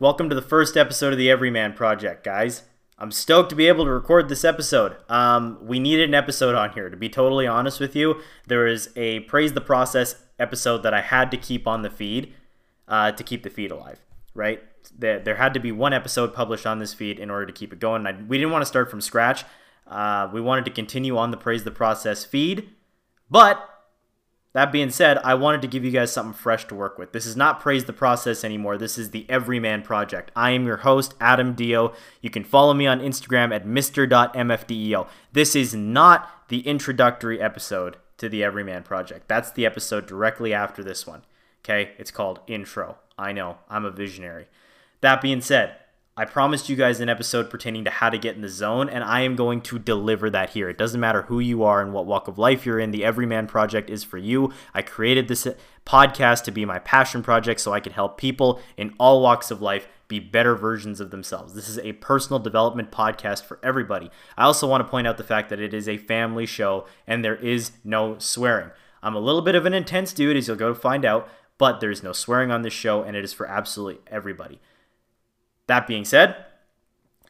Welcome to the first episode of the Everyman Project, guys. I'm stoked to be able to record this episode. Um, we needed an episode on here. To be totally honest with you, there is a Praise the Process episode that I had to keep on the feed uh, to keep the feed alive, right? There, there had to be one episode published on this feed in order to keep it going. I, we didn't want to start from scratch. Uh, we wanted to continue on the Praise the Process feed, but that being said, I wanted to give you guys something fresh to work with. This is not Praise the Process anymore. This is the Everyman Project. I am your host, Adam Deo. You can follow me on Instagram at Mr.MFDEO. This is not the introductory episode to the Everyman Project. That's the episode directly after this one. Okay? It's called Intro. I know, I'm a visionary. That being said, I promised you guys an episode pertaining to how to get in the zone, and I am going to deliver that here. It doesn't matter who you are and what walk of life you're in, the Everyman Project is for you. I created this uh, podcast to be my passion project so I could help people in all walks of life be better versions of themselves. This is a personal development podcast for everybody. I also want to point out the fact that it is a family show and there is no swearing. I'm a little bit of an intense dude, as you'll go to find out, but there's no swearing on this show, and it is for absolutely everybody. That being said,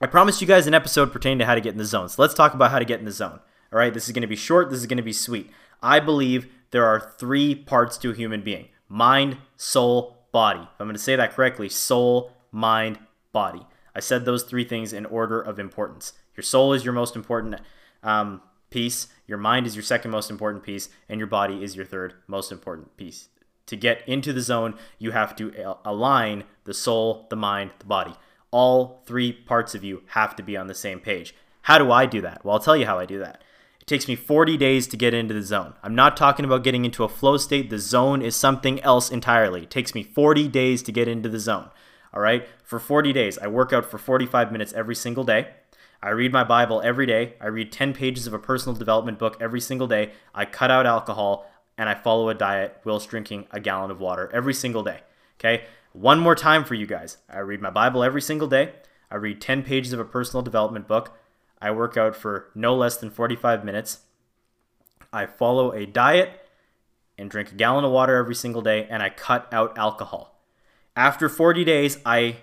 I promised you guys an episode pertaining to how to get in the zone. So let's talk about how to get in the zone. All right, this is going to be short, this is going to be sweet. I believe there are three parts to a human being mind, soul, body. If I'm going to say that correctly soul, mind, body. I said those three things in order of importance. Your soul is your most important um, piece, your mind is your second most important piece, and your body is your third most important piece. To get into the zone, you have to align the soul, the mind, the body all three parts of you have to be on the same page. How do I do that? Well, I'll tell you how I do that. It takes me 40 days to get into the zone. I'm not talking about getting into a flow state. The zone is something else entirely. It takes me 40 days to get into the zone. All right? For 40 days, I work out for 45 minutes every single day. I read my Bible every day. I read 10 pages of a personal development book every single day. I cut out alcohol and I follow a diet whilst drinking a gallon of water every single day. Okay? One more time for you guys. I read my Bible every single day. I read 10 pages of a personal development book. I work out for no less than 45 minutes. I follow a diet and drink a gallon of water every single day, and I cut out alcohol. After 40 days, I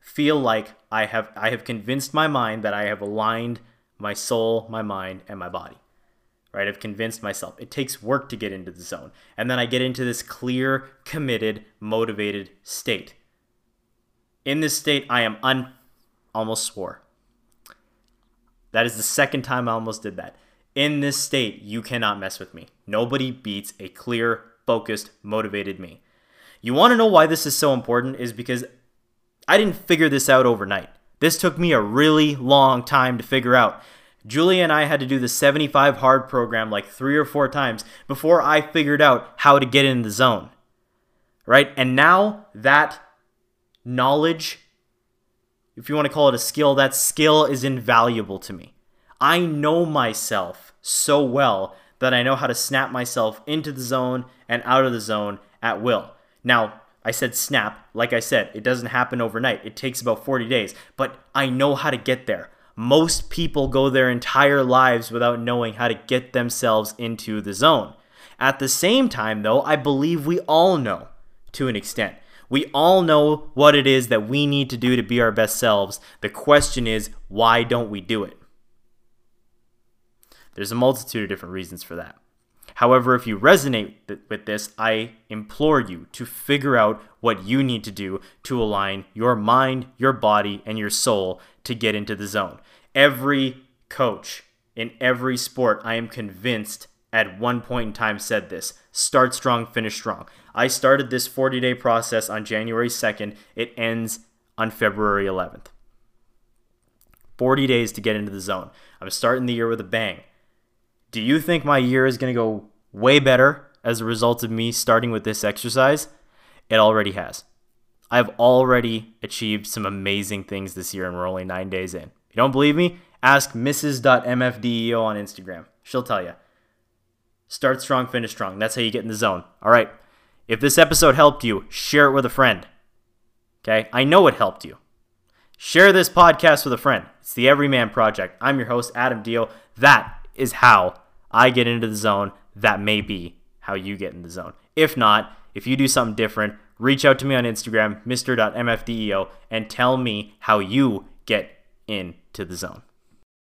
feel like I have I have convinced my mind that I have aligned my soul, my mind, and my body right? I've convinced myself. It takes work to get into the zone. And then I get into this clear, committed, motivated state. In this state, I am un almost swore. That is the second time I almost did that. In this state, you cannot mess with me. Nobody beats a clear, focused, motivated me. You want to know why this is so important? Is because I didn't figure this out overnight. This took me a really long time to figure out. Julia and I had to do the 75 hard program like three or four times before I figured out how to get in the zone. Right? And now that knowledge, if you want to call it a skill, that skill is invaluable to me. I know myself so well that I know how to snap myself into the zone and out of the zone at will. Now, I said snap. Like I said, it doesn't happen overnight. It takes about 40 days, but I know how to get there. Most people go their entire lives without knowing how to get themselves into the zone. At the same time, though, I believe we all know to an extent. We all know what it is that we need to do to be our best selves. The question is, why don't we do it? There's a multitude of different reasons for that. However, if you resonate with this, I implore you to figure out what you need to do to align your mind, your body, and your soul to get into the zone. Every coach in every sport, I am convinced at one point in time said this start strong, finish strong. I started this 40 day process on January 2nd, it ends on February 11th. 40 days to get into the zone. I'm starting the year with a bang. Do you think my year is going to go way better as a result of me starting with this exercise? It already has. I've already achieved some amazing things this year, and we're only nine days in. If you don't believe me? Ask Mrs.MFDEO on Instagram. She'll tell you. Start strong, finish strong. That's how you get in the zone. All right. If this episode helped you, share it with a friend. Okay? I know it helped you. Share this podcast with a friend. It's the Everyman Project. I'm your host, Adam Deo. That is how I get into the zone. That may be how you get in the zone. If not, if you do something different, reach out to me on Instagram, mr.mfdeo, and tell me how you get into the zone.